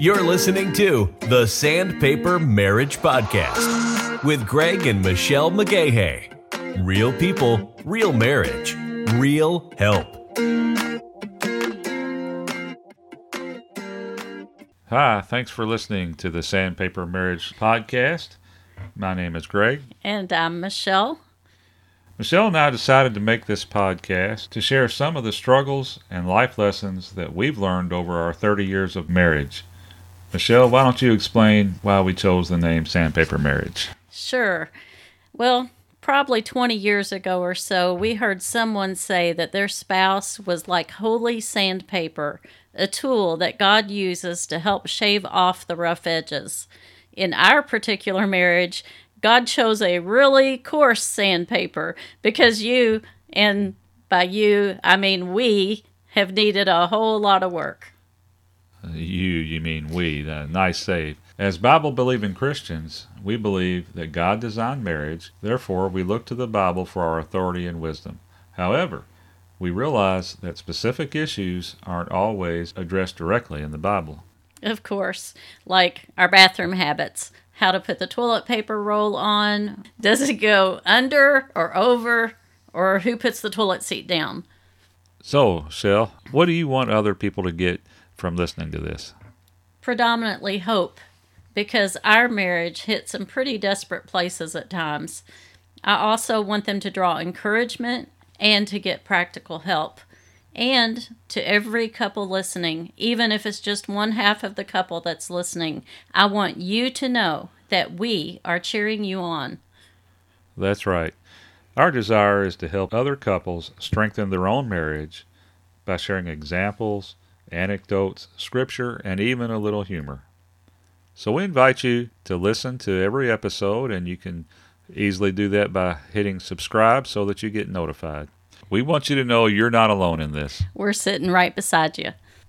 You're listening to the Sandpaper Marriage Podcast with Greg and Michelle McGahay. Real people, real marriage, real help. Hi, thanks for listening to the Sandpaper Marriage Podcast. My name is Greg. And I'm Michelle. Michelle and I decided to make this podcast to share some of the struggles and life lessons that we've learned over our 30 years of marriage. Michelle, why don't you explain why we chose the name Sandpaper Marriage? Sure. Well, probably 20 years ago or so, we heard someone say that their spouse was like holy sandpaper, a tool that God uses to help shave off the rough edges. In our particular marriage, God chose a really coarse sandpaper because you, and by you, I mean we, have needed a whole lot of work. You, you mean we. Uh, nice save. As Bible believing Christians, we believe that God designed marriage, therefore, we look to the Bible for our authority and wisdom. However, we realize that specific issues aren't always addressed directly in the Bible. Of course, like our bathroom habits how to put the toilet paper roll on. Does it go under or over, or who puts the toilet seat down? So, Shell, what do you want other people to get from listening to this? Predominantly hope, because our marriage hit some pretty desperate places at times. I also want them to draw encouragement and to get practical help. And to every couple listening, even if it's just one half of the couple that's listening, I want you to know that we are cheering you on. That's right. Our desire is to help other couples strengthen their own marriage by sharing examples, anecdotes, scripture, and even a little humor. So we invite you to listen to every episode, and you can easily do that by hitting subscribe so that you get notified. We want you to know you're not alone in this. We're sitting right beside you.